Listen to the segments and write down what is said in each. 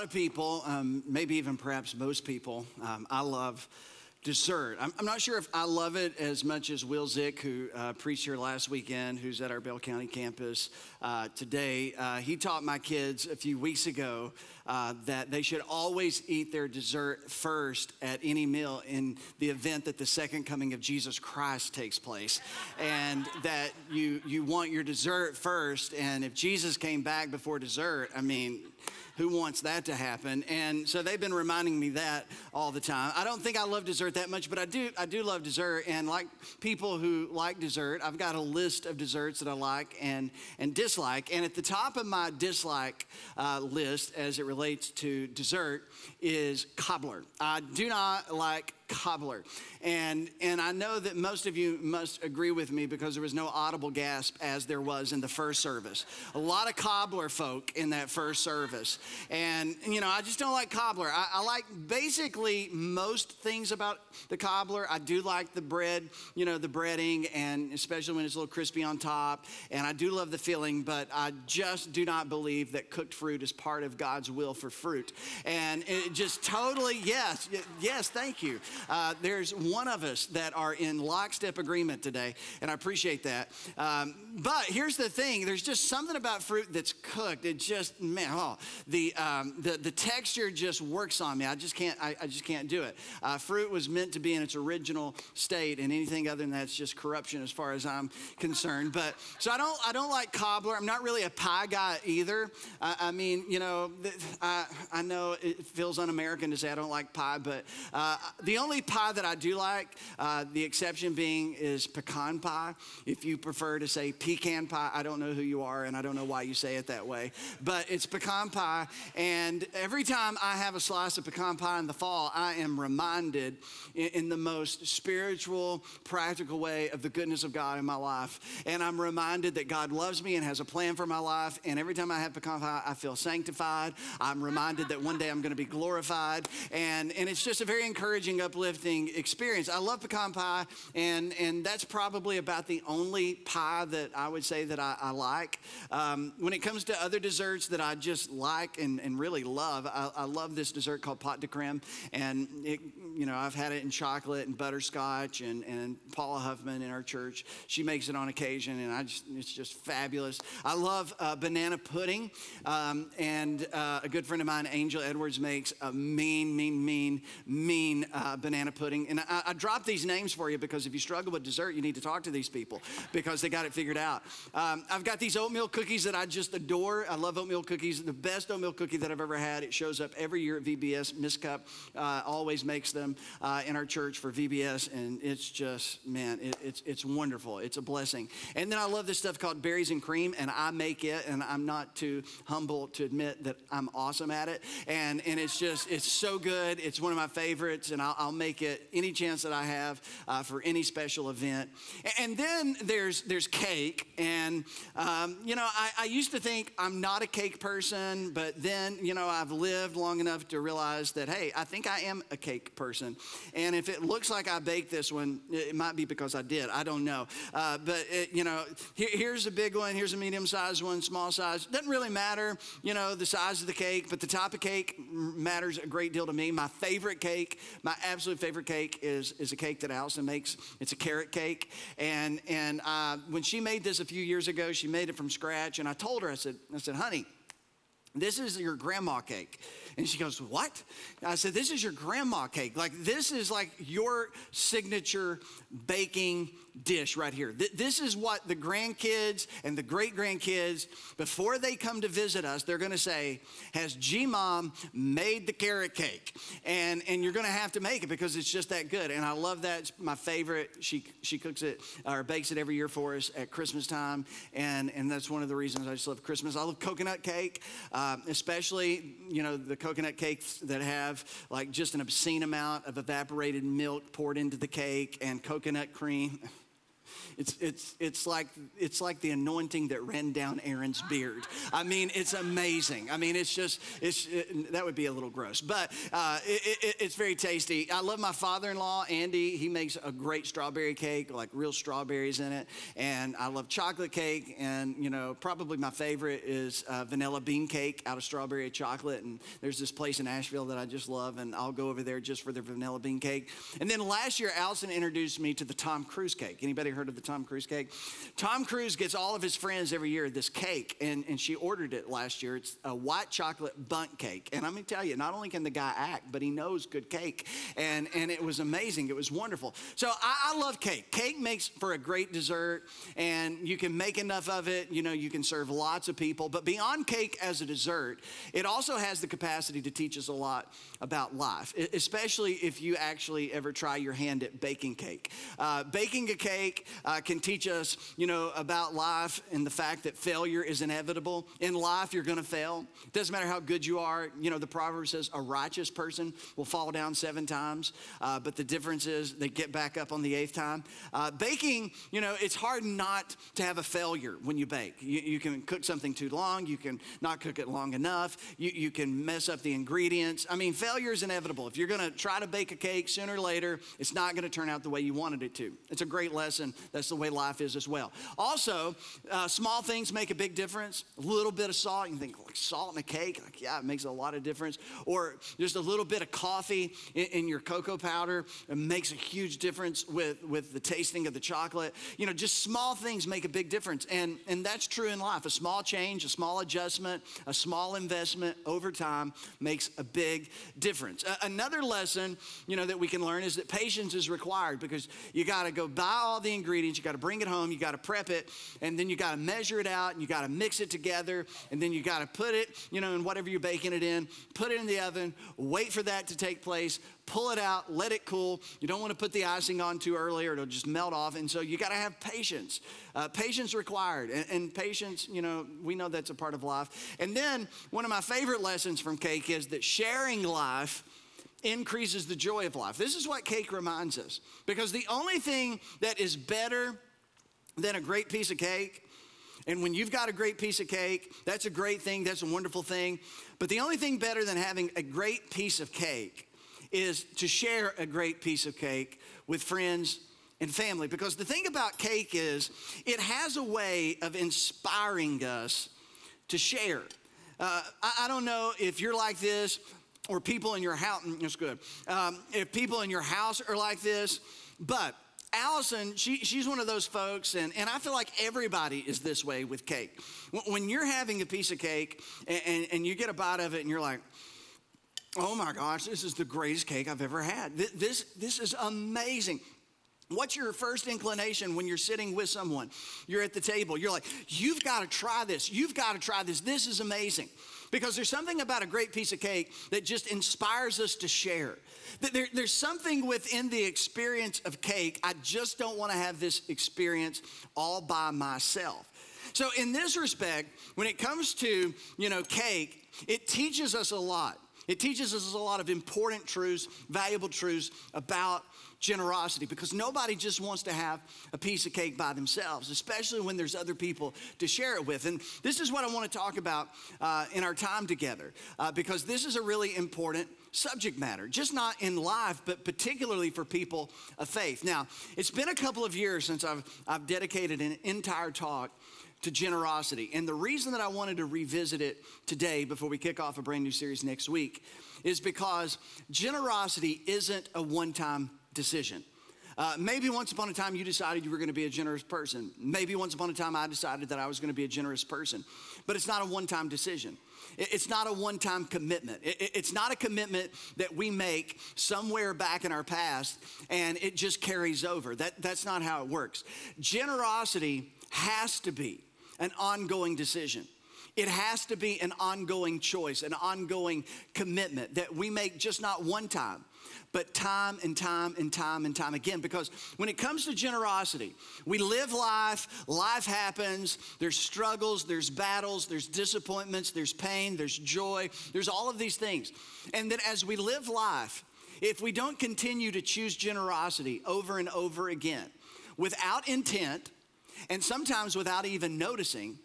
lot of people, um, maybe even perhaps most people, um, I love dessert. I'm, I'm, not sure if I love it as much as Will Zick, who uh, preached here last weekend, who's at our Bell County campus uh, today. Uh, he taught my kids a few weeks ago uh, that they should always eat their dessert first at any meal in the event that the second coming of Jesus Christ takes place. And that you, you want your dessert first. And if Jesus came back before dessert, I mean, who wants that to happen? And so they've been reminding me that all the time. I don't think I love dessert that much, but I do I do love dessert. And like people who like dessert, I've got a list of desserts that I like and and dislike. And at the top of my dislike uh, list, as it relates to dessert, is cobbler. I do not like cobbler. And, and I know that most of you must agree with me because there was no audible gasp as there was in the first service. A lot of cobbler folk in that first service. And, you know, I just don't like cobbler. I, I like basically most things about the cobbler. I do like the bread, you know, the breading, and especially when it's a little crispy on top. And I do love the filling, but I just do not believe that cooked fruit is part of God's will for fruit. And it just totally, yes, yes, thank you. Uh, there's one of us that are in lockstep agreement today, and I appreciate that. Um, but here's the thing there's just something about fruit that's cooked. It just, man, oh, the, um, the, the texture just works on me. I just can't, I, I just can't do it. Uh, fruit was meant to be in its original state, and anything other than that's just corruption as far as I'm concerned. But so I don't, I don't like cobbler. I'm not really a pie guy either. I, I mean, you know, I, I know it feels un American to say I don't like pie, but uh, the only only pie that I do like, uh, the exception being is pecan pie. If you prefer to say pecan pie, I don't know who you are and I don't know why you say it that way, but it's pecan pie. And every time I have a slice of pecan pie in the fall, I am reminded in, in the most spiritual, practical way of the goodness of God in my life. And I'm reminded that God loves me and has a plan for my life. And every time I have pecan pie, I feel sanctified. I'm reminded that one day I'm going to be glorified. And, and it's just a very encouraging, uplifting uplifting experience. I love pecan pie, and, and that's probably about the only pie that I would say that I, I like. Um, when it comes to other desserts that I just like and, and really love, I, I love this dessert called pot de crème, and it, you know I've had it in chocolate and butterscotch, and, and Paula Huffman in our church she makes it on occasion, and I just it's just fabulous. I love uh, banana pudding, um, and uh, a good friend of mine, Angel Edwards, makes a mean, mean, mean, mean uh, banana pudding. And I, I dropped these names for you because if you struggle with dessert, you need to talk to these people because they got it figured out. Um, I've got these oatmeal cookies that I just adore. I love oatmeal cookies. The best oatmeal cookie that I've ever had. It shows up every year at VBS. Miss Cup uh, always makes them uh, in our church for VBS, and it's just man, it, it's it's wonderful. It's a blessing. And then I love this stuff called berries and cream, and I make it, and I'm not too humble to admit that I'm awesome at it. And and it's just it's so good. It's one of my favorites, and I'll, I'll make it any chance that I have uh, for any special event. And then there's there's cake, and um, you know I, I used to think I'm not a cake person, but then you know I've lived long enough to realize that hey, I think I am a cake person. And if it looks like I baked this one, it might be because I did. I don't know. Uh, but it, you know, here, here's a big one. Here's a medium-sized one. Small size doesn't really matter. You know the size of the cake, but the type of cake matters a great deal to me. My favorite cake, my absolute favorite cake is, is a cake that Allison makes. It's a carrot cake. And, and uh, when she made this a few years ago, she made it from scratch. And I told her, I said, I said, honey, this is your grandma cake. And she goes, What? I said, This is your grandma cake. Like, this is like your signature baking dish right here. This is what the grandkids and the great grandkids, before they come to visit us, they're gonna say, Has G Mom made the carrot cake? And, and you're gonna have to make it because it's just that good. And I love that. It's my favorite. She, she cooks it or bakes it every year for us at Christmas time. And, and that's one of the reasons I just love Christmas. I love coconut cake, uh, especially, you know, the coconut cakes that have like just an obscene amount of evaporated milk poured into the cake and coconut cream. It's, it's, it's, like, it's like the anointing that ran down Aaron's beard. I mean, it's amazing. I mean, it's just, it's, it, that would be a little gross, but uh, it, it, it's very tasty. I love my father in law, Andy. He makes a great strawberry cake, like real strawberries in it. And I love chocolate cake. And, you know, probably my favorite is uh, vanilla bean cake out of strawberry chocolate. And there's this place in Asheville that I just love, and I'll go over there just for their vanilla bean cake. And then last year, Allison introduced me to the Tom Cruise cake. Anybody heard of the Tom Cruise cake? Tom Cruise gets all of his friends every year this cake, and, and she ordered it last year. It's a white chocolate bundt cake. And I'm gonna tell you, not only can the guy act, but he knows good cake. And, and it was amazing. It was wonderful. So I, I love cake. Cake makes for a great dessert, and you can make enough of it. You know, you can serve lots of people. But beyond cake as a dessert, it also has the capacity to teach us a lot about life, especially if you actually ever try your hand at baking cake. Uh, baking a cake uh, can teach us, you know, about life and the fact that failure is inevitable. In life, you're going to fail. It doesn't matter how good you are. You know, the proverb says a righteous person will fall down seven times, uh, but the difference is they get back up on the eighth time. Uh, baking, you know, it's hard not to have a failure when you bake. You, you, can cook something too long, you can not cook it long enough, you, you can mess up the ingredients. I mean, failure is inevitable. If you're going to try to bake a cake sooner or later, it's not going to turn out the way you wanted it to. It's a great lesson. That's the way life is as well. Also, uh, small things make a big difference. A little bit of salt, you think like salt in a cake, like yeah, it makes a lot of difference. Or just a little bit of coffee in, in your cocoa powder, it makes a huge difference with with the tasting of the chocolate. You know, just small things make a big difference, and and that's true in life. A small change, a small adjustment, a small investment over time makes a big difference. Another lesson, you know, that we can learn is that patience is required because you got to go buy all the ingredients, you got to bring it home, you got to prep it, and then you got to measure it out, and you got to mix it together, and then you got to put it, you know, in whatever you're baking it in, put it in the oven, wait for that to take place, pull it out, let it cool. You don't want to put the icing on too early or it'll just melt off. And so you got to have patience. Uh, patience required. And, and, patience, you know, we know that's a part of life. And then one of my favorite lessons from cake is that sharing life increases the joy of life. This is what cake reminds us. Because the only thing that is better than a great piece of cake and when you've got a great piece of cake, that's a great thing, that's a wonderful thing. But the only thing better than having a great piece of cake is to share a great piece of cake with friends and family. Because the thing about cake is, it has a way of inspiring us to share. Uh, I, I, don't know if you're like this or people in your house, mm, good. Um, if people in your house are like this, but Allison, she, she's one of those folks, and, and I feel like everybody is this way with cake. When you're having a piece of cake and, and, and you get a bite of it and you're like, Oh my gosh, this is the greatest cake I've ever had. This, this is amazing. What's your first inclination when you're sitting with someone? You're at the table. You're like, you've got to try this. You've got to try this. This is amazing. Because there's something about a great piece of cake that just inspires us to share. There, there's something within the experience of cake. I just don't want to have this experience all by myself. So, in this respect, when it comes to, you know, cake, it teaches us a lot. It teaches us a lot of important truths, valuable truths about generosity because nobody just wants to have a piece of cake by themselves, especially when there's other people to share it with. And this is what I want to talk about uh, in our time together uh, because this is a really important subject matter, just not in life, but particularly for people of faith. Now, it's been a couple of years since I've, I've dedicated an entire talk to generosity. And the reason that I wanted to revisit it today before we kick off a brand new series next week is because generosity isn't a one time decision. Uh, maybe once upon a time you decided you were going to be a generous person. Maybe once upon a time I decided that I was going to be a generous person. But it's not a one time decision. It's not a one time commitment. It's not a commitment that we make somewhere back in our past and it just carries over. That, that's not how it works. Generosity has to be an ongoing decision. It has to be an ongoing choice, an ongoing commitment that we make just not one time, but time and time and time and time again. Because when it comes to generosity, we live life, life happens, there's struggles, there's battles, there's disappointments, there's pain, there's joy, there's all of these things. And that as we live life, if we don't continue to choose generosity over and over again, without intent, and sometimes without even noticing,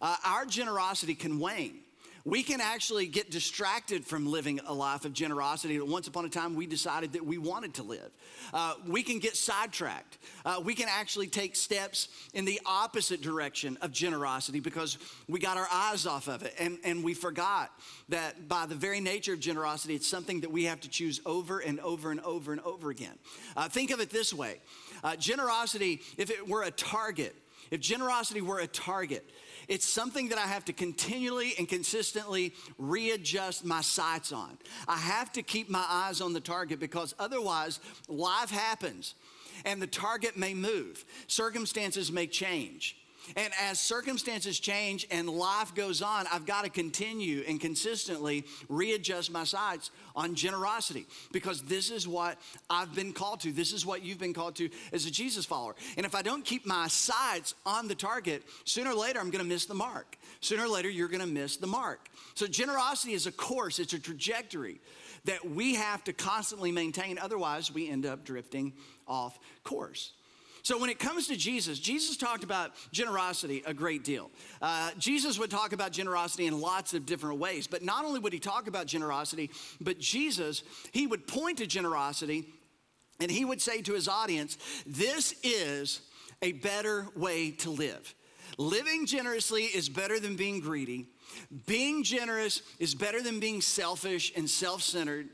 uh, our generosity can wane we can actually get distracted from living a life of generosity that once upon a time we decided that we wanted to live. Uh, we can get sidetracked. Uh, we can actually take steps in the opposite direction of generosity because we got our eyes off of it and, and we forgot that by the very nature of generosity, it's something that we have to choose over and over and over and over again. Uh, think of it this way uh, generosity, if it were a target, if generosity were a target, it's something that I have to continually and consistently readjust my sights on. I have to keep my eyes on the target because otherwise, life happens and the target may move, circumstances may change. And as circumstances change and life goes on, I've got to continue and consistently readjust my sights on generosity because this is what I've been called to. This is what you've been called to as a Jesus follower. And if I don't keep my sights on the target, sooner or later I'm going to miss the mark. Sooner or later you're going to miss the mark. So generosity is a course, it's a trajectory that we have to constantly maintain. Otherwise, we end up drifting off course. So, when it comes to Jesus, Jesus talked about generosity a great deal. Uh, Jesus would talk about generosity in lots of different ways, but not only would he talk about generosity, but Jesus, he would point to generosity and he would say to his audience, This is a better way to live. Living generously is better than being greedy. Being generous is better than being selfish and self centered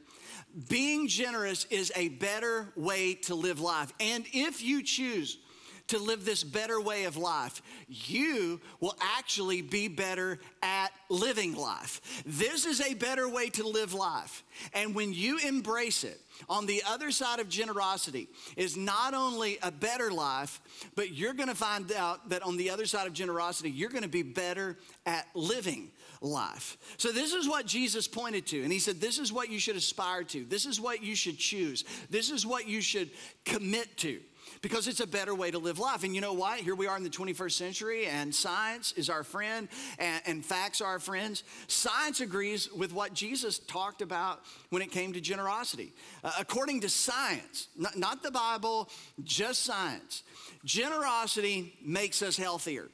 being generous is a better way to live life. And if you choose to live this better way of life, you will actually be better at living life. This is a better way to live life. And when you embrace it, on the other side of generosity is not only a better life, but you're gonna find out that on the other side of generosity, you're gonna be better at living life. So, this is what Jesus pointed to. And he said, This is what you should aspire to. This is what you should choose. This is what you should commit to because it's a better way to live life. And you know what? Here we are in the 21st century, and science is our friend, and, and, facts are our friends. Science agrees with what Jesus talked about when it came to generosity. Uh, according to science, not, not the Bible, just science, generosity makes us healthier.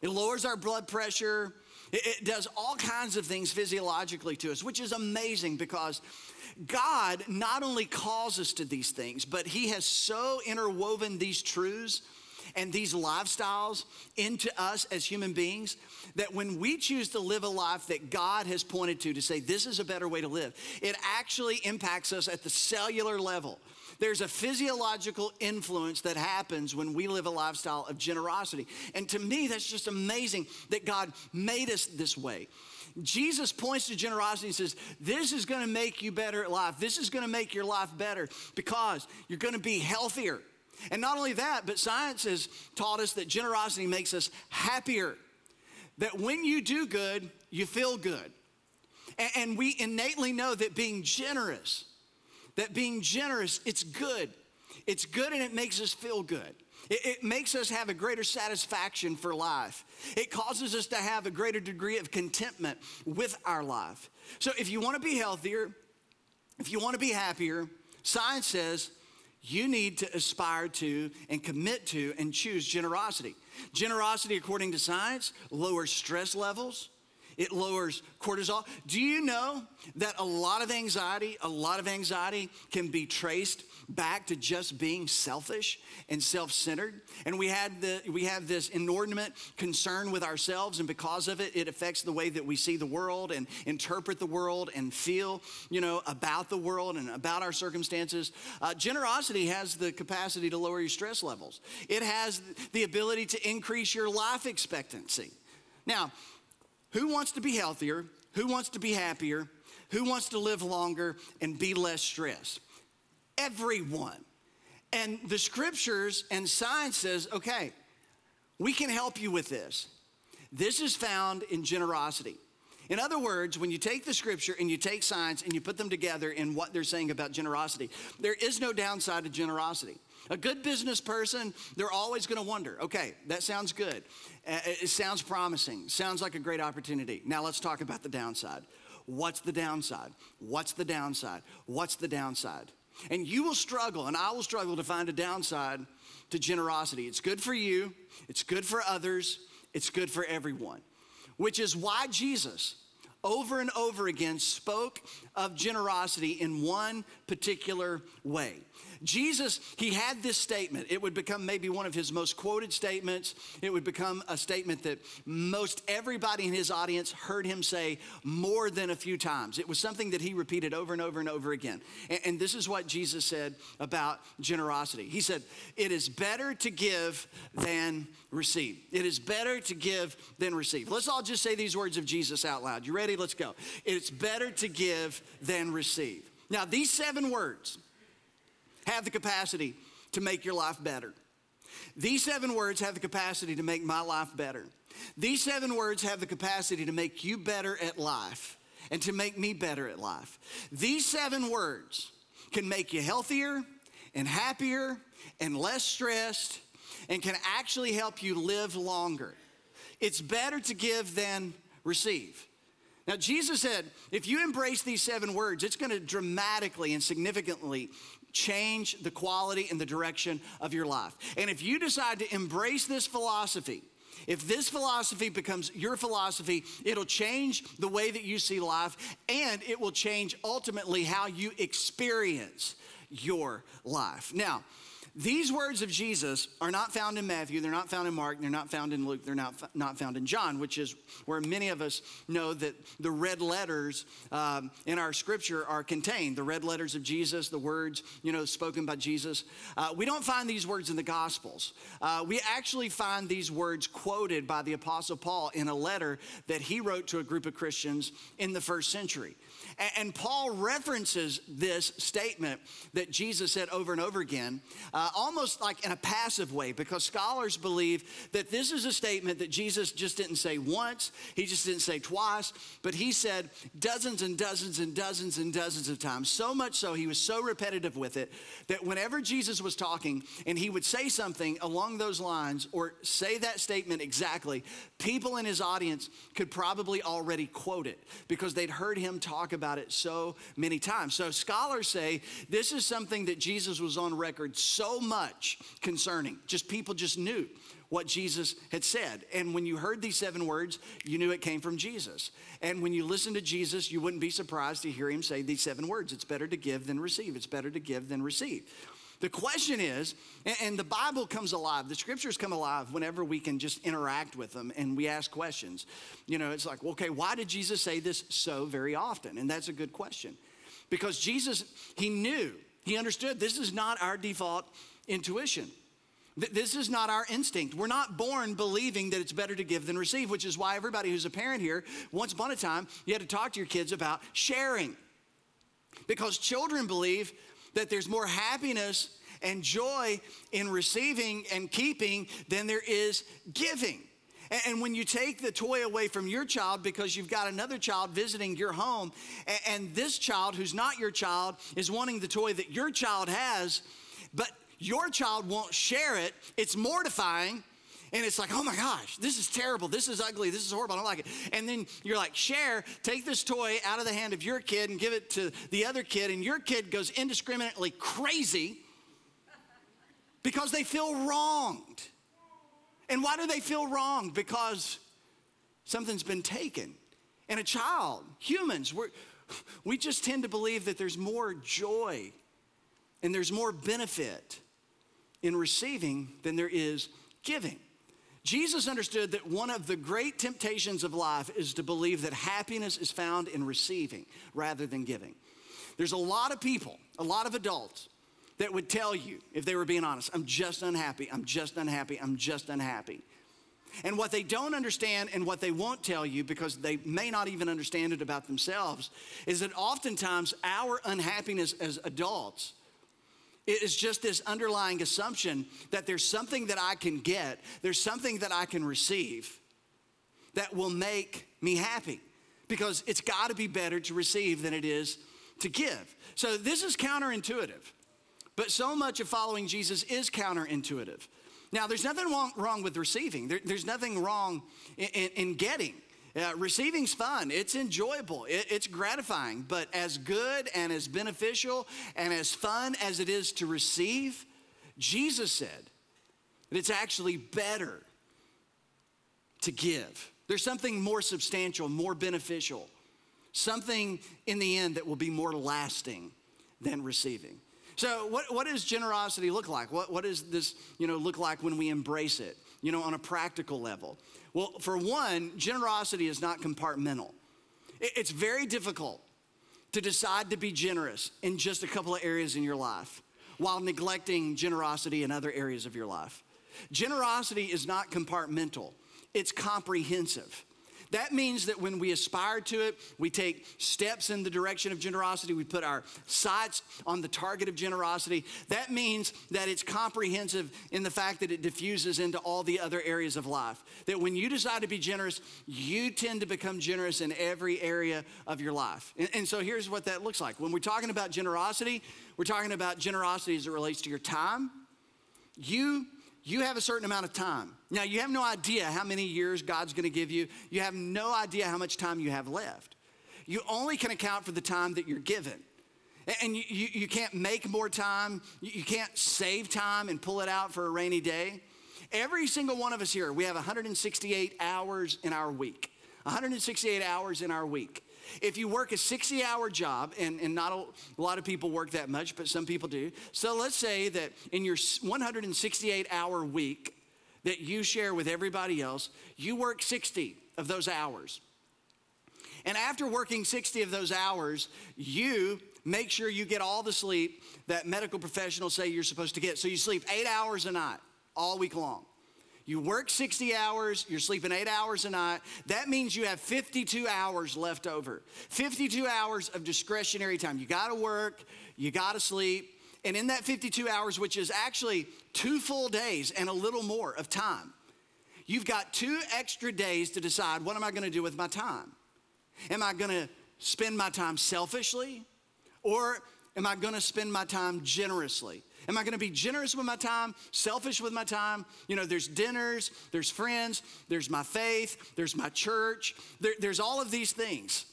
It lowers our blood pressure, it, does all kinds of things physiologically to us, which is amazing because God not only calls us to these things, but He has so interwoven these truths and these lifestyles into us as human beings that when we choose to live a life that God has pointed to, to say this is a better way to live, it actually impacts us at the cellular level. There's a physiological influence that happens when we live a lifestyle of generosity. And to me, that's just amazing that God made us this way. Jesus points to generosity and says, This is gonna make you better at life. This is gonna make your life better because you're gonna be healthier. And not only that, but science has taught us that generosity makes us happier. That when you do good, you feel good. And we innately know that being generous that being generous, it's good. It's good and it makes us feel good. It, it, makes us have a greater satisfaction for life. It causes us to have a greater degree of contentment with our life. So, if you want to be healthier, if you want to be happier, science says you need to aspire to and commit to and choose generosity. Generosity, according to science, lowers stress levels, it lowers cortisol. Do you know that a lot of anxiety, a lot of anxiety can be traced back to just being selfish and self-centered? And we had the we have this inordinate concern with ourselves and because of it it affects the way that we see the world and interpret the world and feel, you know, about the world and about our circumstances. Uh, generosity has the capacity to lower your stress levels. It has the ability to increase your life expectancy. Now, who wants to be healthier? Who wants to be happier? Who wants to live longer and be less stressed? Everyone. And the scriptures and science says, okay, we can help you with this. This is found in generosity. In other words, when you take the scripture and you take science and you put them together in what they're saying about generosity, there is no downside to generosity. A good business person, they're always going to wonder okay, that sounds good. Uh, it sounds promising, sounds like a great opportunity. Now let's talk about the downside. What's the downside? What's the downside? What's the downside? And you will struggle, and I will struggle to find a downside to generosity. It's good for you, it's good for others, it's good for everyone. Which is why Jesus, over and over again, spoke of generosity in one particular way. Jesus, he had this statement. It would become maybe one of his most quoted statements. It would become a statement that most everybody in his audience heard him say more than a few times. It was something that he repeated over and over and over again. And, and this is what Jesus said about generosity. He said, It is better to give than receive. It is better to give than receive. Let's all just say these words of Jesus out loud. You ready? Let's go. It's better to give than receive. Now, these seven words, have the capacity to make your life better. These seven words have the capacity to make my life better. These seven words have the capacity to make you better at life and to make me better at life. These seven words can make you healthier and happier and less stressed and can actually help you live longer. It's better to give than receive. Now, Jesus said, if you embrace these seven words, it's going to dramatically and significantly change the quality and the direction of your life. And if you decide to embrace this philosophy, if this philosophy becomes your philosophy, it'll change the way that you see life and it will change ultimately how you experience your life. Now, these words of Jesus are not found in Matthew, they're not found in Mark, they're not found in Luke, they're not, not found in John, which is where many of us know that the red letters um, in our scripture are contained. The red letters of Jesus, the words, you know, spoken by Jesus. Uh, we don't find these words in the Gospels. Uh, we actually find these words quoted by the Apostle Paul in a letter that he wrote to a group of Christians in the first century. And Paul references this statement that Jesus said over and over again, uh, almost like in a passive way, because scholars believe that this is a statement that Jesus just didn't say once, he just didn't say twice, but he said dozens and dozens and dozens and dozens of times. So much so, he was so repetitive with it that whenever Jesus was talking and he would say something along those lines or say that statement exactly, people in his audience could probably already quote it because they'd heard him talk about it so many times. So scholars say this is something that Jesus was on record so much concerning. Just people just knew what Jesus had said. And when you heard these seven words, you knew it came from Jesus. And when you listen to Jesus, you wouldn't be surprised to hear him say these seven words it's better to give than receive. It's better to give than receive. The question is, and the Bible comes alive, the scriptures come alive whenever we can just interact with them and we ask questions. You know, it's like, okay, why did Jesus say this so very often? And that's a good question. Because Jesus, he knew, he understood this is not our default intuition. This is not our instinct. We're not born believing that it's better to give than receive, which is why everybody who's a parent here, once upon a time, you had to talk to your kids about sharing. Because children believe that there's more happiness and joy in receiving and keeping than there is giving. And when you take the toy away from your child because you've got another child visiting your home, and this child who's not your child is wanting the toy that your child has, but your child won't share it, it's mortifying and it's like, oh my gosh, this is terrible. This is ugly. This is horrible. I don't like it. And then you're like, share, take this toy out of the hand of your kid and give it to the other kid. And your kid goes indiscriminately crazy because they feel wronged. And why do they feel wronged? Because something's been taken. And a child, humans, we we just tend to believe that there's more joy and there's more benefit in receiving than there is giving. Jesus understood that one of the great temptations of life is to believe that happiness is found in receiving rather than giving. There's a lot of people, a lot of adults, that would tell you, if they were being honest, I'm just unhappy, I'm just unhappy, I'm just unhappy. And what they don't understand and what they won't tell you because they may not even understand it about themselves is that oftentimes our unhappiness as adults it is just this underlying assumption that there's something that I can get, there's something that I can receive that will make me happy because it's got to be better to receive than it is to give. So this is counterintuitive, but so much of following Jesus is counterintuitive. Now, there's nothing wrong, with receiving, there, there's nothing wrong in getting. Uh, receiving's fun, it's enjoyable, it, it's gratifying, but as good and as beneficial and as fun as it is to receive, Jesus said that it's actually better to give. There's something more substantial, more beneficial, something in the end that will be more lasting than receiving. So, what, what does generosity look like? What, what does this you know, look like when we embrace it, you know, on a practical level? Well, for one, generosity is not compartmental. It, it's very difficult to decide to be generous in just a couple of areas in your life while neglecting generosity in other areas of your life. Generosity is not compartmental, it's comprehensive. That means that when we aspire to it, we take steps in the direction of generosity, we put our sights on the target of generosity. That means that it's comprehensive in the fact that it diffuses into all the other areas of life. That when you decide to be generous, you tend to become generous in every area of your life. And, and so here's what that looks like. When we're talking about generosity, we're talking about generosity as it relates to your time. You you have a certain amount of time. Now, you have no idea how many years God's gonna give you. You have no idea how much time you have left. You only can account for the time that you're given. And you, you, you can't make more time, you can't save time and pull it out for a rainy day. Every single one of us here, we have 168 hours in our week. 168 hours in our week. If you work a 60 hour job, and, and not a, a lot of people work that much, but some people do. So let's say that in your 168 hour week that you share with everybody else, you work 60 of those hours. And after working 60 of those hours, you make sure you get all the sleep that medical professionals say you're supposed to get. So you sleep eight hours a night all week long. You work 60 hours, you're sleeping eight hours a night. That means you have 52 hours left over. 52 hours of discretionary time. You gotta work, you gotta sleep. And in that 52 hours, which is actually two full days and a little more of time, you've got two extra days to decide what am I gonna do with my time? Am I gonna spend my time selfishly or am I gonna spend my time generously? Am I going to be generous with my time, selfish with my time? You know, there's dinners, there's friends, there's my faith, there's my church, there, there's all of these things.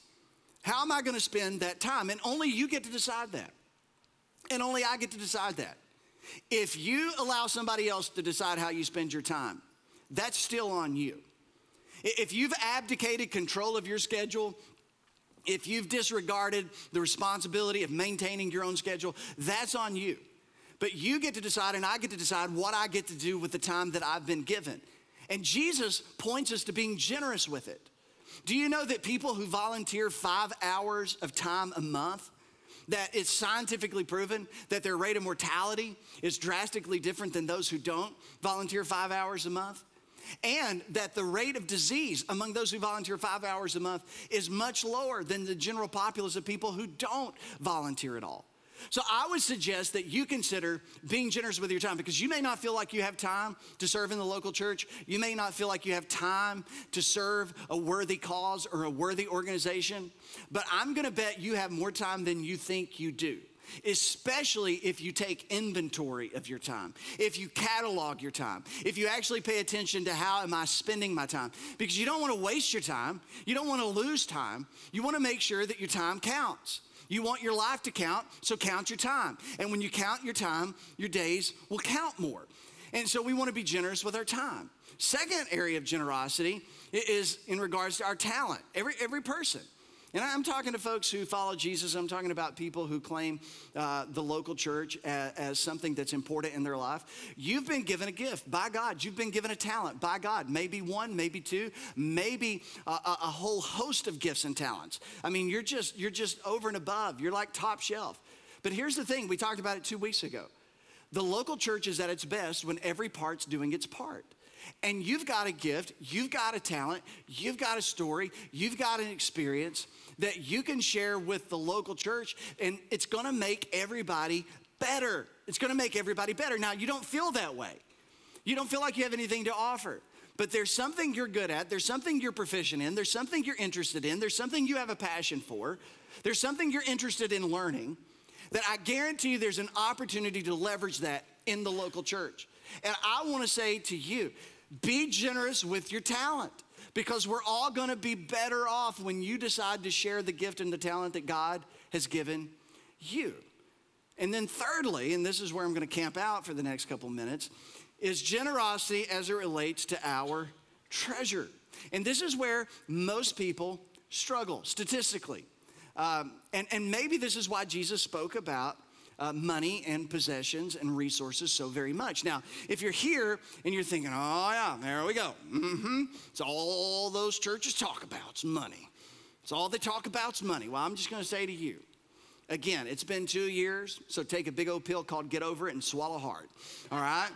How am I going to spend that time? And only you get to decide that. And only I get to decide that. If you allow somebody else to decide how you spend your time, that's still on you. If you've abdicated control of your schedule, if you've disregarded the responsibility of maintaining your own schedule, that's on you. But you get to decide, and I get to decide what I get to do with the time that I've been given. And Jesus points us to being generous with it. Do you know that people who volunteer five hours of time a month, that it's scientifically proven that their rate of mortality is drastically different than those who don't volunteer five hours a month? And that the rate of disease among those who volunteer five hours a month is much lower than the general populace of people who don't volunteer at all. So I would suggest that you consider being generous with your time because you may not feel like you have time to serve in the local church. You may not feel like you have time to serve a worthy cause or a worthy organization, but I'm going to bet you have more time than you think you do. Especially if you take inventory of your time, if you catalog your time, if you actually pay attention to how am I spending my time. Because you don't want to waste your time, you don't want to lose time, you want to make sure that your time counts. You want your life to count, so count your time. And when you count your time, your days will count more. And so we want to be generous with our time. Second area of generosity is in regards to our talent. Every, every person. And I'm talking to folks who follow Jesus. I'm talking about people who claim uh, the local church as, as, something that's important in their life. You've been given a gift by God. You've been given a talent by God. Maybe one, maybe two, maybe a, a, a whole host of gifts and talents. I mean, you're just you're just over and above. You're like top shelf. But here's the thing: we talked about it two weeks ago. The local church is at its best when every part's doing its part and you've got a gift, you've got a talent, you've got a story, you've got an experience that you can share with the local church, and it's gonna make everybody better. It's gonna make everybody better. Now, you don't feel that way. You don't feel like you have anything to offer. But there's something you're good at, there's something you're proficient in, there's something you're interested in, there's something you have a passion for, there's something you're interested in learning that I guarantee you there's an opportunity to leverage that in the local church. And I wanna say to you, be generous with your talent because we're all gonna be better off when you decide to share the gift and the talent that God has given you. And then, thirdly, and this is where I'm gonna camp out for the next couple minutes, is generosity as it relates to our treasure. And this is where most people struggle statistically. Um, and, and maybe this is why Jesus spoke about uh, money and possessions and resources so very much. Now, if you're here and you're thinking, oh, yeah, there we go. Mm-hmm. It's all those churches talk about, it's money. It's all they talk about is money. Well, I'm just going to say to you, again, it's been two years, so take a big old pill called Get Over It and swallow hard. All right?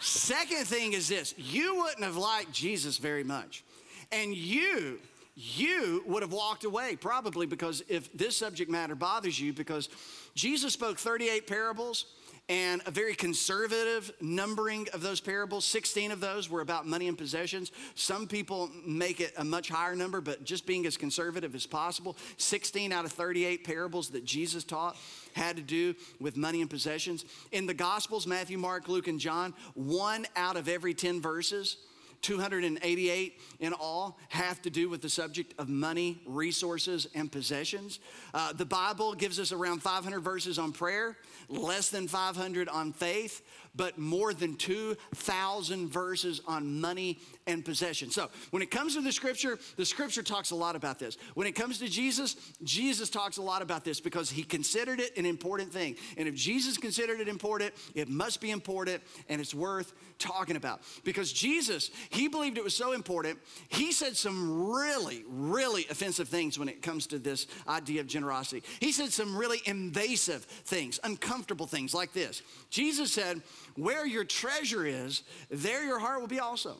Second thing is this you wouldn't have liked Jesus very much. And you, you would have walked away probably because if this subject matter bothers you, because Jesus spoke 38 parables and a very conservative numbering of those parables. 16 of those were about money and possessions. Some people make it a much higher number but just being as conservative as possible. 16 out of 38 parables that jesus taught had to do with money and possessions. In the gospels matthew mark luke and john one out of every 10 verses 288 in all have to do with the subject of money, resources, and possessions. Uh, the Bible gives us around 500 verses on prayer, less than 500 on faith, but more than 2,000 verses on money and possession. So when it comes to the scripture, the scripture talks a lot about this. When it comes to Jesus, Jesus talks a lot about this because he considered it an important thing. And if Jesus considered it important, it must be important and it's worth talking about. Because Jesus, he believed it was so important, he said some really, really offensive things when it comes to this idea of generosity. He said some really invasive things, uncomfortable things like this. Jesus said, Where your treasure is, there your heart will be also.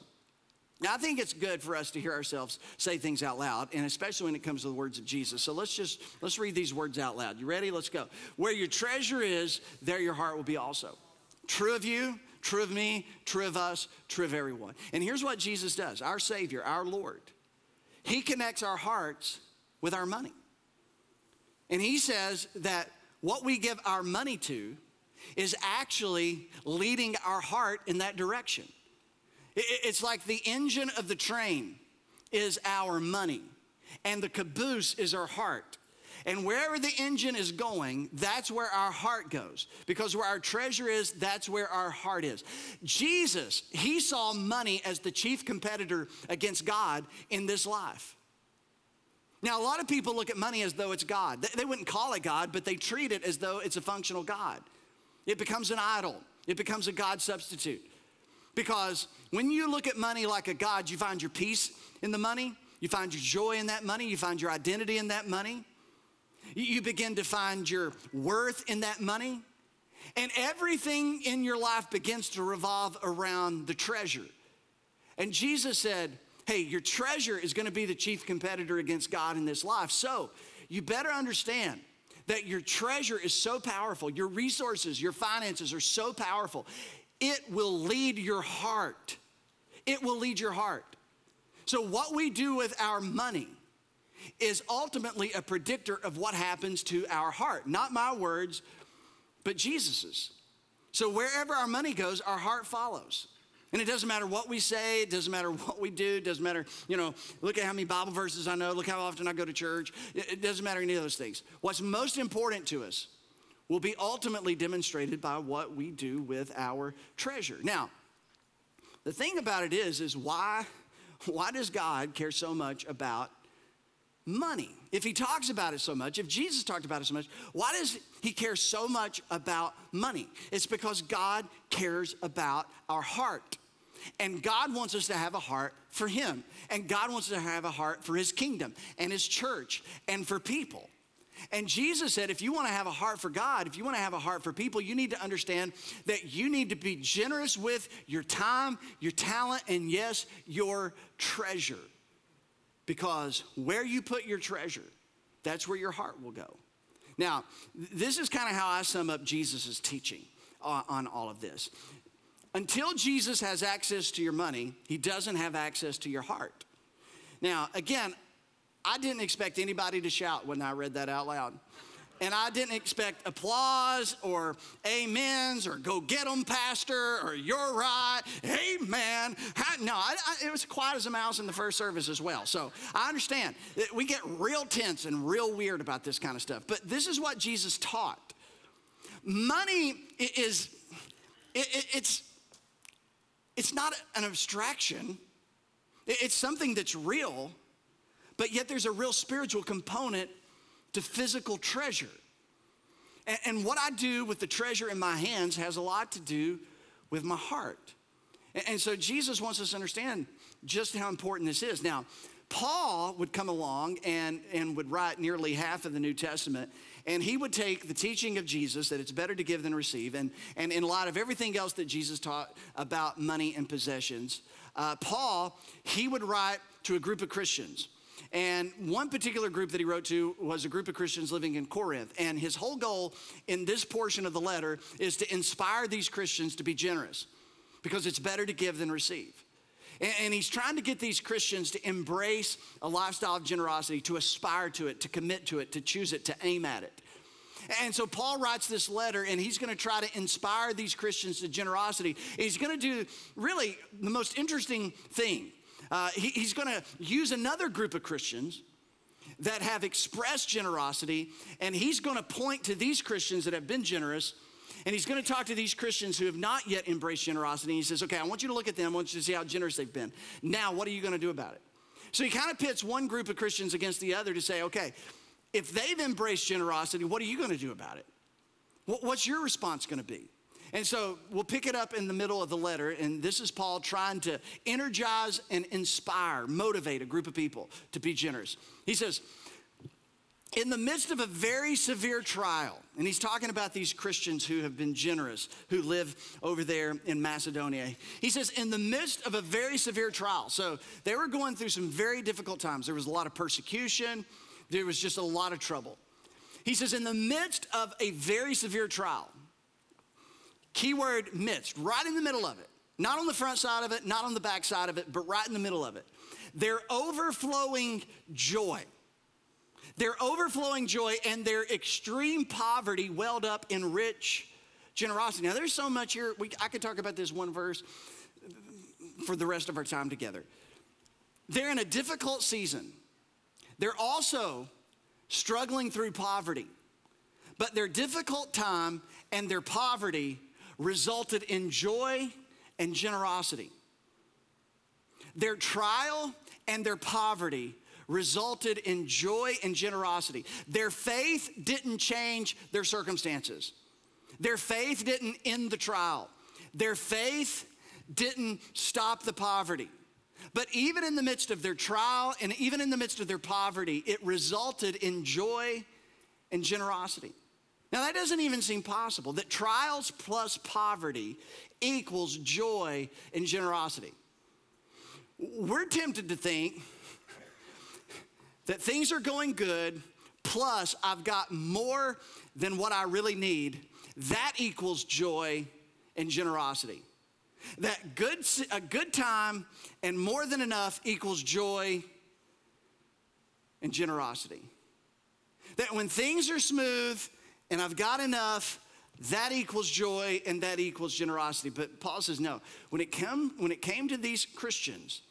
Now, I think it's good for us to hear ourselves say things out loud, and especially when it comes to the words of Jesus. So let's just let's read these words out loud. You ready? Let's go. Where your treasure is, there your heart will be also. True of you, true of me, true of us, true of everyone. And here's what Jesus does our Savior, our Lord. He connects our hearts with our money. And He says that what we give our money to is actually leading our heart in that direction. It's like the engine of the train is our money, and the caboose is our heart. And wherever the engine is going, that's where our heart goes. Because where our treasure is, that's where our heart is. Jesus, he saw money as the chief competitor against God in this life. Now, a lot of people look at money as though it's God. They wouldn't call it God, but they treat it as though it's a functional God. It becomes an idol, it becomes a God substitute. Because when you look at money like a God, you find your peace in the money, you find your joy in that money, you find your identity in that money, you begin to find your worth in that money, and everything in your life begins to revolve around the treasure. And Jesus said, Hey, your treasure is to be the chief competitor against God in this life. So you better understand that your treasure is so powerful, your resources, your finances are so powerful it will lead your heart. It will lead your heart. So, what we do with our money is ultimately a predictor of what happens to our heart. Not my words, but Jesus's. So, wherever our money goes, our heart follows. And it doesn't matter what we say, it doesn't matter what we do, it doesn't matter, you know, look at how many Bible verses I know, look how often I go to church. It doesn't matter any of those things. What's most important to us will be ultimately demonstrated by what we do with our treasure. Now, the thing about it is, is why, why does God care so much about money? If he talks about it so much, if Jesus talked about it so much, why does he care so much about money? It's because God cares about our heart. And God wants us to have a heart for Him. And God wants us to have a heart for His kingdom and His church and for people. And Jesus said, if you want to have a heart for God, if you want to have a heart for people, you need to understand that you need to be generous with your time, your talent, and yes, your treasure. Because where you put your treasure, that's where your heart will go. Now, this is kind of how I sum up Jesus' teaching uh, on all of this. Until Jesus has access to your money, he doesn't have access to your heart. Now, again, I didn't expect anybody to shout when I read that out loud. and I didn't expect applause or amens or go get them, pastor, or you're right, amen. No, I, I, it was quiet as a mouse in the first service as well. So I understand. We get real tense and real weird about this kind of stuff. But this is what Jesus taught. Money is, it, it, it's, it's not an abstraction, it's something that's real, but yet there's a real spiritual component to physical treasure. And, what I do with the treasure in my hands has a lot to do with my heart. And, and so Jesus wants us to understand just how important this is. Now, Paul would come along and, and would write nearly half of the New Testament, and he would take the teaching of Jesus that it's better to give than receive, and, and in light of everything else that Jesus taught about money and possessions, uh, Paul, he would write to a group of Christians. And one particular group that he wrote to was a group of Christians living in Corinth. And his whole goal in this portion of the letter is to inspire these Christians to be generous because it's better to give than receive. And, he's trying to get these Christians to embrace a lifestyle of generosity, to aspire to it, to commit to it, to choose it, to aim at it. And so Paul writes this letter, and he's going to try to inspire these Christians to generosity. He's going to do really the most interesting thing uh, he, he's going to use another group of Christians that have expressed generosity, and he's going to point to these Christians that have been generous. And he's going to talk to these Christians who have not yet embraced generosity. And he says, Okay, I want you to look at them. I want you to see how generous they've been. Now, what are you going to do about it? So he kind of pits one group of Christians against the other to say, Okay, if they've embraced generosity, what are you going to do about it? What's your response going to be? And so we'll pick it up in the middle of the letter, and this is Paul trying to energize and inspire, motivate a group of people to be generous. He says, in the midst of a very severe trial, and he's talking about these Christians who have been generous, who live over there in Macedonia. He says, in the midst of a very severe trial, so they were going through some very difficult times. There was a lot of persecution, there was just a lot of trouble. He says, in the midst of a very severe trial, Keyword midst, right in the middle of it. Not on the front side of it, not on the back side of it, but right in the middle of it. Their overflowing joy. Their overflowing joy and their extreme poverty welled up in rich generosity. Now, there's so much here. We, I could talk about this one verse for the rest of our time together. They're in a difficult season. They're also struggling through poverty. But their difficult time and their poverty resulted in joy and generosity. Their trial and their poverty resulted in joy and generosity. Their faith didn't change their circumstances. Their faith didn't end the trial. Their faith didn't stop the poverty. But even in the midst of their trial and even in the midst of their poverty, it resulted in joy and generosity. Now, that doesn't even seem possible that trials plus poverty equals joy and generosity. We're tempted to think that things are going good, plus I've got more than what I really need. That equals joy and generosity. That good, a good time and more than enough equals joy and generosity. That when things are smooth and I've got enough, that equals joy and that equals generosity. But Paul says, no. When it, came, when it came to these Christians,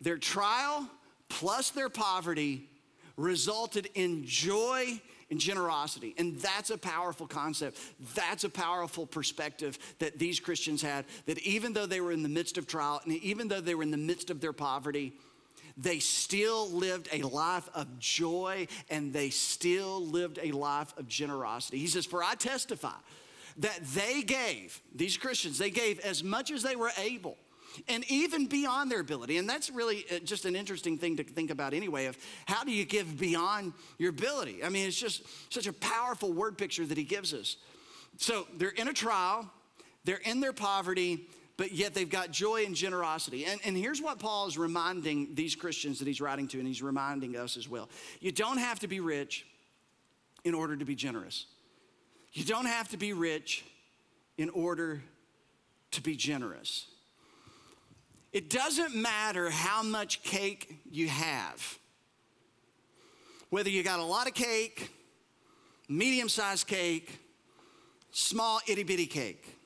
their trial plus their poverty resulted in joy and generosity. And that's a powerful concept. That's a powerful perspective that these Christians had. That even though they were in the midst of trial, and even though they were in the midst of their poverty, they still lived a life of joy and they still lived a life of generosity. He says, For I testify that they gave, these Christians, they gave as much as they were able and even beyond their ability. And that's really uh, just an interesting thing to think about anyway of how do you give beyond your ability? I mean, it's just such a powerful word picture that he gives us. So they're in a trial, they're in their poverty, but yet they've got joy and generosity. And, and here's what Paul is reminding these Christians that he's writing to, and he's reminding us as well. You don't have to be rich in order to be generous. You don't have to be rich in order to be generous. It doesn't matter how much cake you have, whether you got a lot of cake medium sized cake, small itty bitty cake.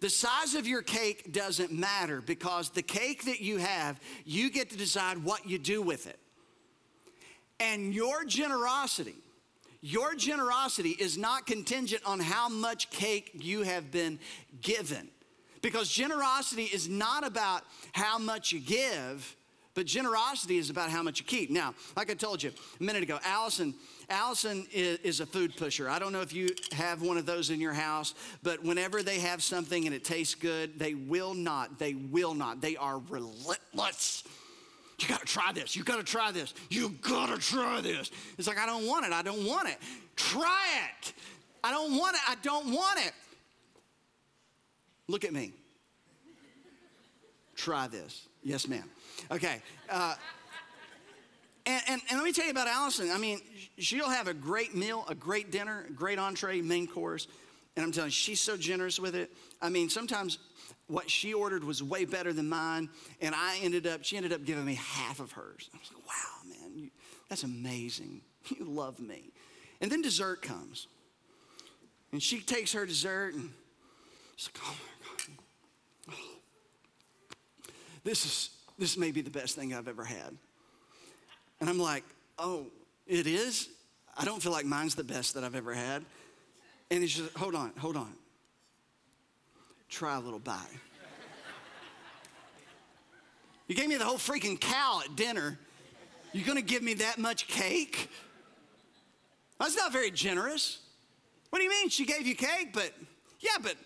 The size of your cake doesn't matter because the cake that you have, you get to decide what you do with it. And your generosity, your generosity is not contingent on how much cake you have been given. Because generosity is not about how much you give, but generosity is about how much you keep. Now, like I told you a minute ago, Allison, Allison is, a food pusher. I don't know if you have one of those in your house, but whenever they have something and it tastes good, they will not, they will not, they are relentless. You gotta try this, you gotta try this, you gotta try this. It's like, I don't want it, I don't want it. Try it. I don't want it, I don't want it. Look at me. Try this. Yes, ma'am. Okay. Uh, and, and, and, let me tell you about Allison. I mean, she'll have a great meal, a great dinner, great entree, main course. And I'm telling you, she's so generous with it. I mean, sometimes what she ordered was way better than mine. And I ended up, she ended up giving me half of hers. I was like, wow, man, you, that's amazing. You love me. And then dessert comes. And she takes her dessert and she's like, oh my God. Oh, this is this may be the best thing I've ever had. And I'm like, oh, it is? I don't feel like mine's the best that I've ever had. And he's just, hold on, hold on. Try a little bite. You gave me the whole freaking cow at dinner. You're gonna give me that much cake? That's not very generous. What do you mean? She gave you cake, but yeah, but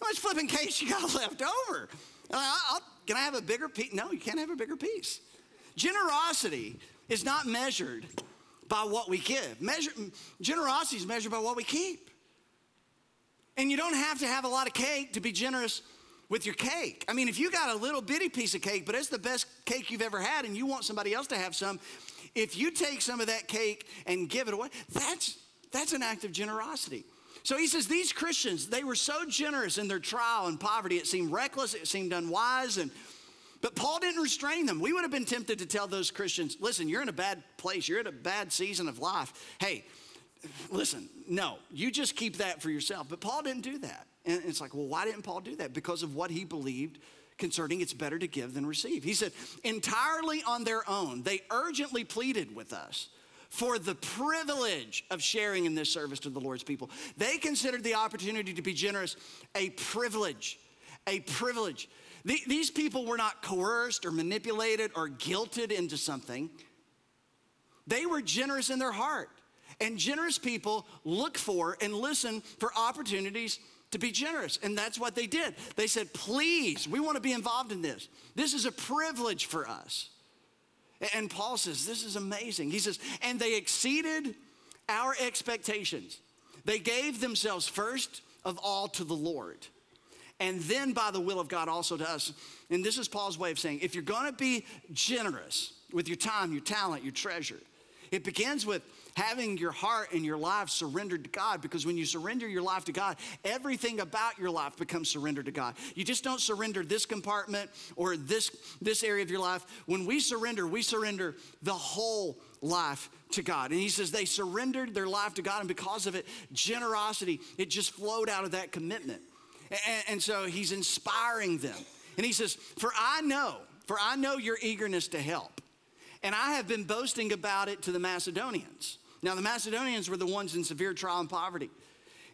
how much flipping cake she got left over? I'll, can I have a bigger piece? No, you can't have a bigger piece. Generosity is not measured by what we give. Measure, generosity is measured by what we keep. And you don't have to have a lot of cake to be generous with your cake. I mean, if you got a little bitty piece of cake, but it's the best cake you've ever had, and you want somebody else to have some, if you take some of that cake and give it away, that's, that's an act of generosity. So he says, These Christians, they were so generous in their trial and poverty, it seemed reckless, it seemed unwise, and but Paul didn't restrain them. We would have been tempted to tell those Christians, listen, you're in a bad place, you're in a bad season of life. Hey, listen, no, you just keep that for yourself. But Paul didn't do that. And it's like, well, why didn't Paul do that? Because of what he believed concerning it's better to give than receive. He said, entirely on their own, they urgently pleaded with us for the privilege of sharing in this service to the Lord's people. They considered the opportunity to be generous a privilege, a privilege. The, these people were not coerced or manipulated or guilted into something. They were generous in their heart. And generous people look for and listen for opportunities to be generous. And that's what they did. They said, please, we want to be involved in this. This is a privilege for us. And Paul says, This is amazing. He says, And they exceeded our expectations. They gave themselves first of all to the Lord, and then by the will of God also to us. And this is Paul's way of saying if you're gonna be generous with your time, your talent, your treasure, it begins with having your heart and your life surrendered to God because when you surrender your life to God, everything about your life becomes surrendered to God. You just don't surrender this compartment or this, this area of your life. When we surrender, we surrender the whole life to God. And he says they surrendered their life to God, and because of it, generosity, it just flowed out of that commitment. And, and so he's inspiring them. And he says, For I know, for I know your eagerness to help. And I have been boasting about it to the Macedonians. Now, the Macedonians were the ones in severe trial and poverty.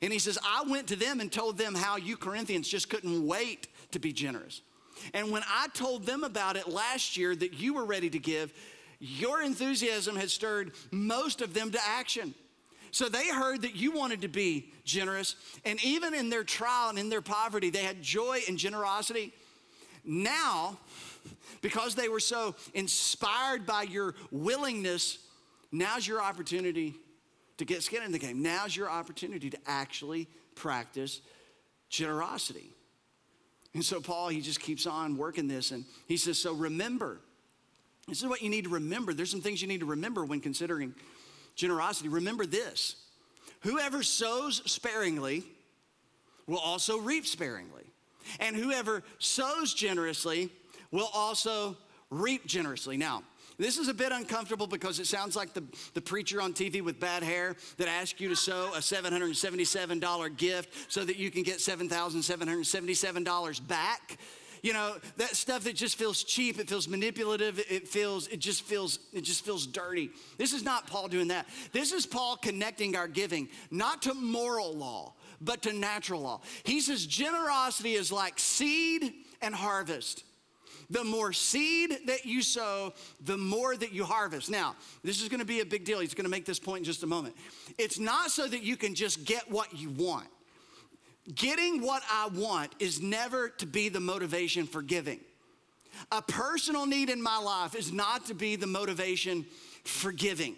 And he says, I went to them and told them how you Corinthians just couldn't wait to be generous. And when I told them about it last year that you were ready to give, your enthusiasm had stirred most of them to action. So they heard that you wanted to be generous, and even in their trial and in their poverty, they had joy and generosity. Now, because they were so inspired by your willingness Now's your opportunity to get skin in the game. Now's your opportunity to actually practice generosity. And so Paul, he just keeps on working this and he says, So remember, this is what you need to remember. There's some things you need to remember when considering generosity. Remember this whoever sows sparingly will also reap sparingly, and whoever sows generously will also reap generously. Now, This is a bit uncomfortable because it sounds like the, the preacher on TV with bad hair that asks you to sow a $777 gift so that you can get $7,777 back. You know, that stuff that just feels cheap, it feels manipulative, it feels, it just feels, it just feels dirty. This is not Paul doing that. This is Paul connecting our giving, not to moral law, but to natural law. He says generosity is like seed and harvest. The more seed that you sow, the more that you harvest. Now, this is gonna be a big deal. He's gonna make this point in just a moment. It's not so that you can just get what you want. Getting what I want is never to be the motivation for giving. A personal need in my life is not to be the motivation for giving.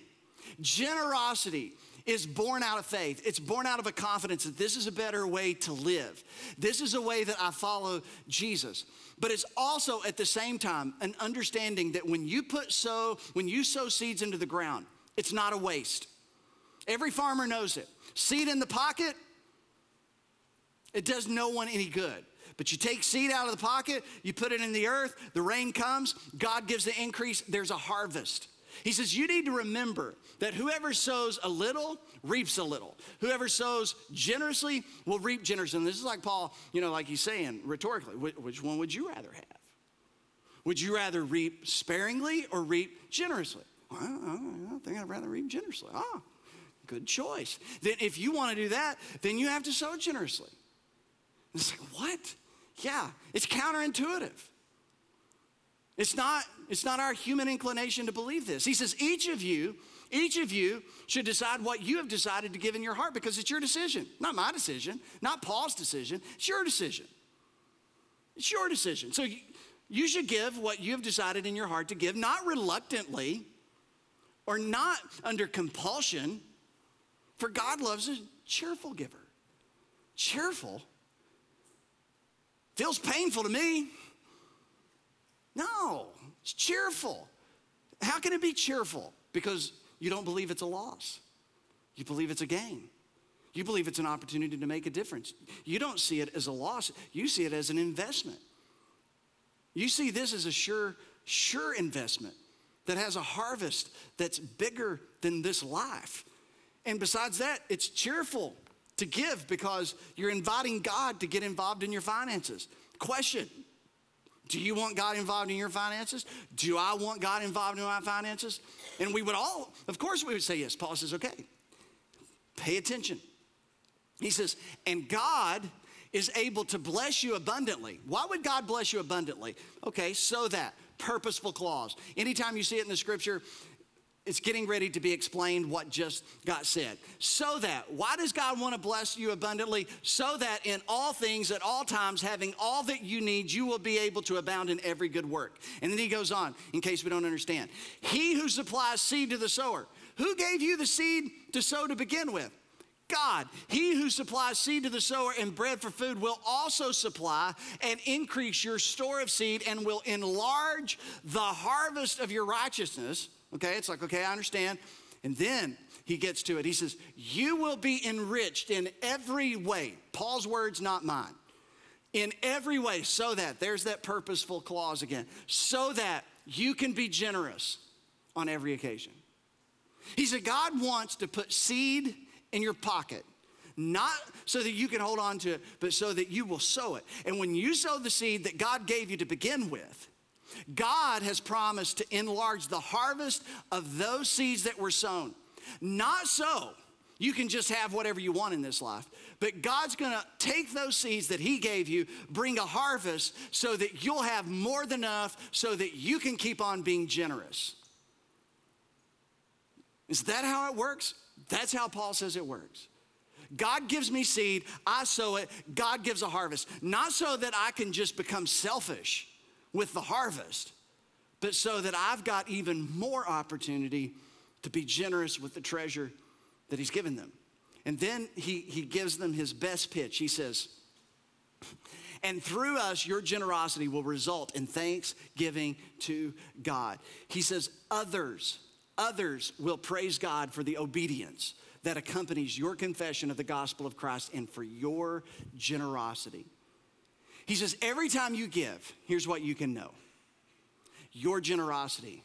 Generosity is born out of faith. It's born out of a confidence that this is a better way to live. This is a way that I follow Jesus. But it's also at the same time an understanding that when you put sow, when you sow seeds into the ground, it's not a waste. Every farmer knows it. Seed in the pocket, it does no one any good. But you take seed out of the pocket, you put it in the earth, the rain comes, God gives the increase, there's a harvest. He says, You need to remember that whoever sows a little reaps a little. Whoever sows generously will reap generously. And this is like Paul, you know, like he's saying rhetorically, which one would you rather have? Would you rather reap sparingly or reap generously? Well, I, think I'd rather reap generously. Ah, good choice. Then if you want to do that, then you have to sow generously. It's like, what? Yeah, it's counterintuitive. It's not, it's not our human inclination to believe this. He says, each of you, each of you should decide what you have decided to give in your heart because it's your decision, not my decision, not Paul's decision. It's your decision. It's your decision. So you, should give what you have decided in your heart to give, not reluctantly or not under compulsion, for God loves a cheerful giver. Cheerful feels painful to me. No, it's cheerful. How can it be cheerful? Because you don't believe it's a loss, you believe it's a gain. You believe it's an opportunity to make a difference. You don't see it as a loss, you see it as an investment. You see this as a sure, sure investment that has a harvest that's bigger than this life. And besides that, it's cheerful to give because you're inviting God to get involved in your finances. Question do you want God involved in your finances? Do I want God involved in my finances? And we would all, of course, we would say yes. Paul says, okay, pay attention. He says, and God is able to bless you abundantly. Why would God bless you abundantly? Okay, so that purposeful clause. Anytime you see it in the scripture, it's getting ready to be explained what just got said. So that, why does God want to bless you abundantly? So that in all things, at all times, having all that you need, you will be able to abound in every good work. And then he goes on, in case we don't understand. He who supplies seed to the sower. Who gave you the seed to sow to begin with? God, he who supplies seed to the sower and bread for food will also supply and increase your store of seed and will enlarge the harvest of your righteousness Okay, it's like, okay, I understand. And then he gets to it. He says, You will be enriched in every way. Paul's words, not mine. In every way, so that, there's that purposeful clause again, so that you can be generous on every occasion. He said, God wants to put seed in your pocket, not so that you can hold on to it, but so that you will sow it. And when you sow the seed that God gave you to begin with, God has promised to enlarge the harvest of those seeds that were sown. Not so. You can just have whatever you want in this life. But God's gonna take those seeds that He gave you, bring a harvest so that you'll have more than enough so that you can keep on being generous. Is that how it works? That's how Paul says it works. God gives me seed, I sow it, God gives a harvest. Not so that I can just become selfish with the harvest, but so that I've got even more opportunity to be generous with the treasure that He's given them. And then he, he gives them his best pitch. He says, and through us, your generosity will result in thanksgiving to God. He says, others, others will praise God for the obedience that accompanies your confession of the gospel of Christ and for your generosity. He says, every time you give, here's what you can know your generosity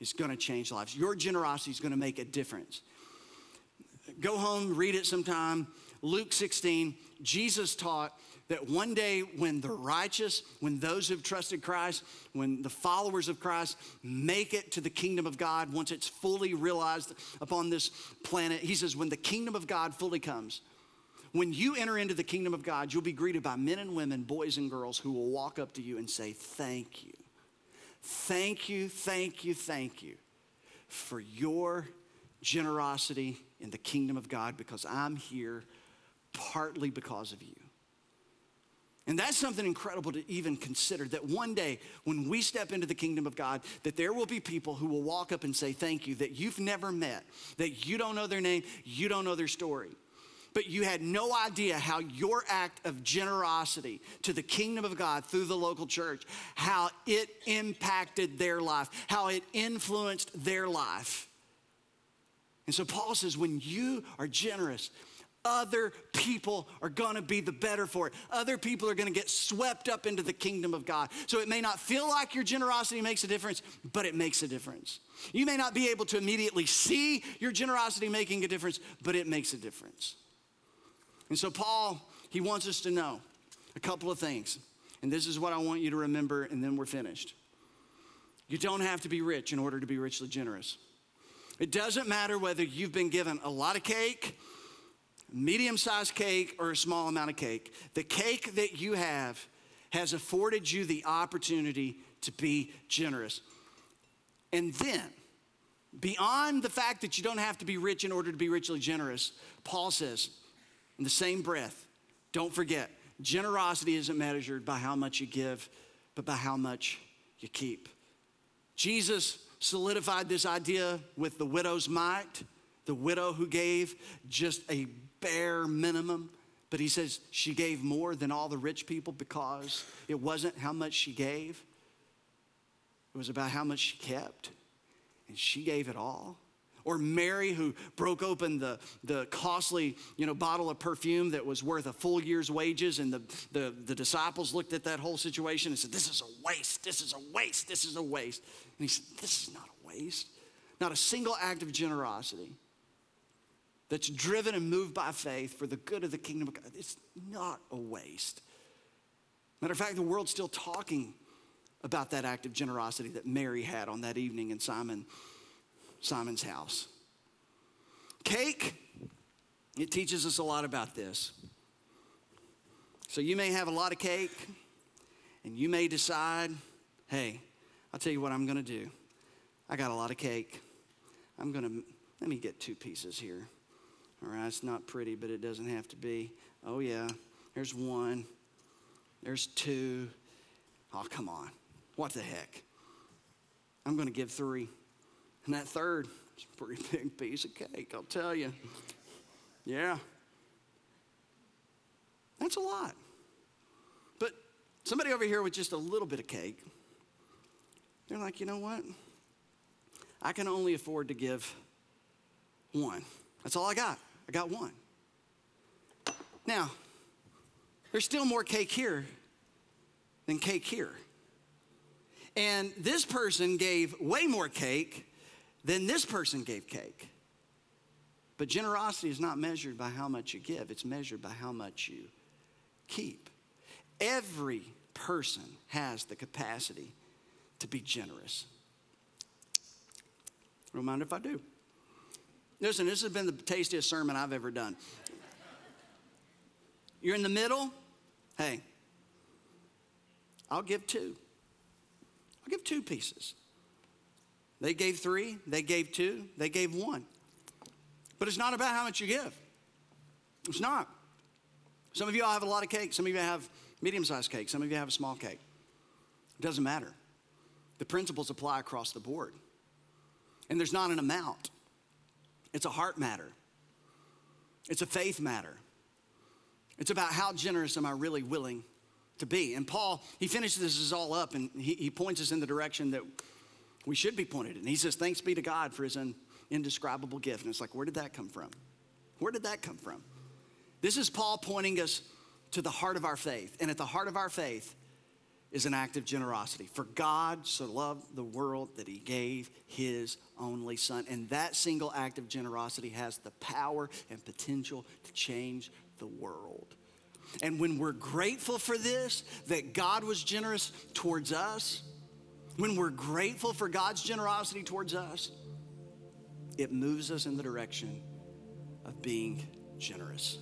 is going to change lives. Your generosity is going to make a difference. Go home, read it sometime. Luke 16, Jesus taught that one day when the righteous, when those who've trusted Christ, when the followers of Christ make it to the kingdom of God, once it's fully realized upon this planet, he says, when the kingdom of God fully comes, when you enter into the kingdom of God, you'll be greeted by men and women, boys and girls who will walk up to you and say, Thank you. Thank you, thank you, thank you for your generosity in the kingdom of God because I'm here partly because of you. And that's something incredible to even consider that one day when we step into the kingdom of God, that there will be people who will walk up and say thank you that you've never met, that you don't know their name, you don't know their story. But you had no idea how your act of generosity to the kingdom of God through the local church, how it impacted their life, how it influenced their life. And so Paul says, when you are generous, other people are gonna be the better for it. Other people are gonna get swept up into the kingdom of God. So it may not feel like your generosity makes a difference, but it makes a difference. You may not be able to immediately see your generosity making a difference, but it makes a difference. And so, Paul, he wants us to know a couple of things. And this is what I want you to remember, and then we're finished. You don't have to be rich in order to be richly generous. It doesn't matter whether you've been given a lot of cake medium sized cake or a small amount of cake, the cake that you have has afforded you the opportunity to be generous. And then, beyond the fact that you don't have to be rich in order to be richly generous, Paul says, in the same breath, don't forget, generosity isn't measured by how much you give, but by how much you keep. Jesus solidified this idea with the widow's mite, the widow who gave just a bare minimum. But he says she gave more than all the rich people because it wasn't how much she gave, it was about how much she kept. And she gave it all. Or Mary, who broke open the, the costly you know, bottle of perfume that was worth a full year's wages, and the, the, the disciples looked at that whole situation and said, This is a waste, this is a waste, this is a waste. And he said, This is not a waste. Not a single act of generosity that's driven and moved by faith for the good of the kingdom of God, it's not a waste. Matter of fact, the world's still talking about that act of generosity that Mary had on that evening in Simon, Simon's house. Cake, it teaches us a lot about this. So you may have a lot of cake, and you may decide, hey, I'll tell you what I'm gonna do. I got a lot of cake. I'm gonna, let me get two pieces here. All right, it's not pretty, but it doesn't have to be. Oh, yeah, there's one, there's two. Oh, come on. What the heck? I'm to give three. And that third is a pretty big piece of cake, I'll tell you. Yeah. That's a lot. But somebody over here with just a little bit of cake, they're like, you know what? I can only afford to give one. That's all I got. I got one. Now, there's still more cake here than cake here. And this person gave way more cake than this person gave cake. But generosity is not measured by how much you give, it's measured by how much you keep. Every person has the capacity to be generous. Don't mind if I do. Listen, this has been the tastiest sermon I've ever done. You're in the middle? Hey, I'll give two. I'll give two pieces. They gave three, they gave two, they gave one. But it's not about how much you give. It's not. Some of you all have a lot of cake, some of you have medium sized cake, some of you have a small cake. It doesn't matter. The principles apply across the board. And there's not an amount. It's a heart matter, it's a faith matter. It's about how generous am I really willing to be. And Paul, he finishes this all up and he, he points us in the direction that we should be pointed in. He says, Thanks be to God for his indescribable gift. And it's like, where did that come from? Where did that come from? This is Paul pointing us to the heart of our faith. And at the heart of our faith is an act of generosity. For God so loved the world that he gave his only son. And that single act of generosity has the power and potential to change the world. And when we're grateful for this, that God was generous towards us, when we're grateful for God's generosity towards us, it moves us in the direction of being generous.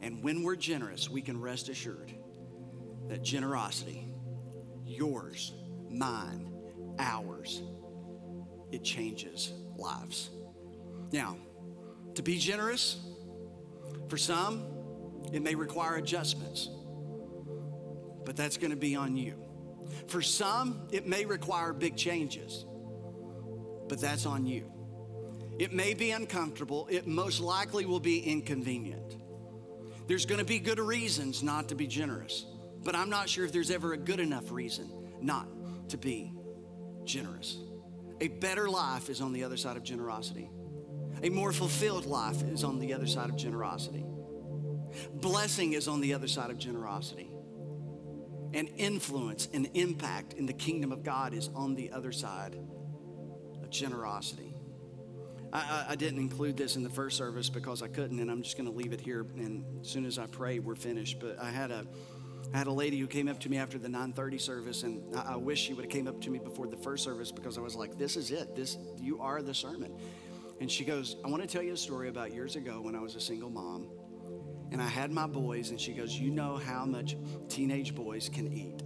And when we're generous, we can rest assured that generosity, yours, mine, ours, it changes lives. Now, to be generous, for some, it may require adjustments, but that's going to be on you. For some, it may require big changes, but that's on you. It may be uncomfortable, it most likely will be inconvenient. There's going to be good reasons not to be generous, but I'm not sure if there's ever a good enough reason not to be generous. A better life is on the other side of generosity. A more fulfilled life is on the other side of generosity. Blessing is on the other side of generosity. And influence and impact in the kingdom of God is on the other side of generosity. I, I, didn't include this in the first service because I couldn't, and I'm just going to leave it here. And as soon as I pray, we're finished. But I had a, I had a lady who came up to me after the 9:30 service, and I, I wish she would have came up to me before the first service because I was like, "This is it. This you are the sermon." And she goes, "I want to tell you a story about years ago when I was a single mom." And I had my boys, and she goes, You know how much teenage boys can eat.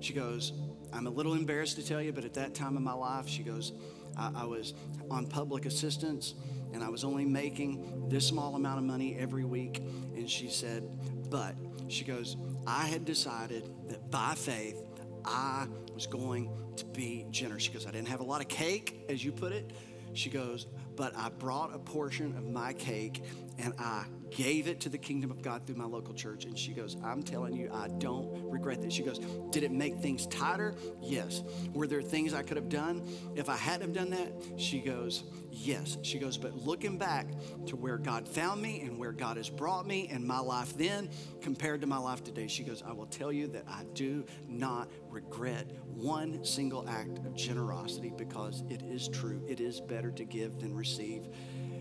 She goes, I'm a little embarrassed to tell you, but at that time in my life, she goes, I, I was on public assistance and I was only making this small amount of money every week. And she said, But she goes, I had decided that by faith, I was going to be generous. She goes, I didn't have a lot of cake, as you put it. She goes, but I brought a portion of my cake and I gave it to the kingdom of God through my local church. And she goes, I'm telling you, I don't regret this. She goes, Did it make things tighter? Yes. Were there things I could have done if I hadn't have done that? She goes, Yes. She goes, But looking back to where God found me and where God has brought me and my life then compared to my life today, she goes, I will tell you that I do not regret one single act of generosity because it is true. It is better to give than receive.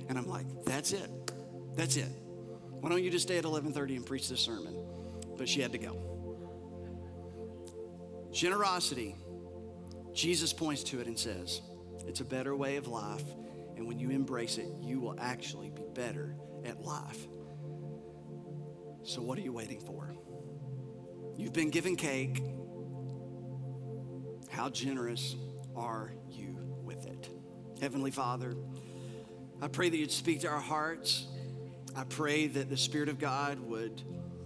And I'm like, That's it. That's it. Why don't you just stay at 11:30 and preach this sermon? But she had to go. Generosity, Jesus points to it and says, it's a better way of life, and when you embrace it, you will actually be better at life. So what are you waiting for? You've been given cake. How generous are you with it? Heavenly Father, I pray that you'd speak to our hearts. I pray that the Spirit of God would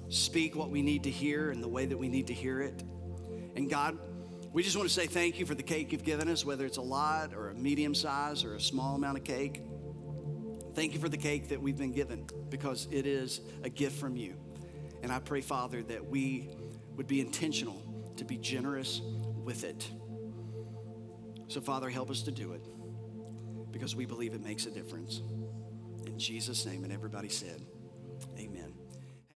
speak what we need to hear and the way that we need to hear it. And God, we just want to say thank you for the cake you've given us, whether it's a lot or a medium size or a small amount of cake. Thank you for the cake that we've been given because it is a gift from you. And I pray, Father, that we would be intentional to be generous with it. So, Father, help us to do it because we believe it makes a difference. In Jesus' name, and everybody said.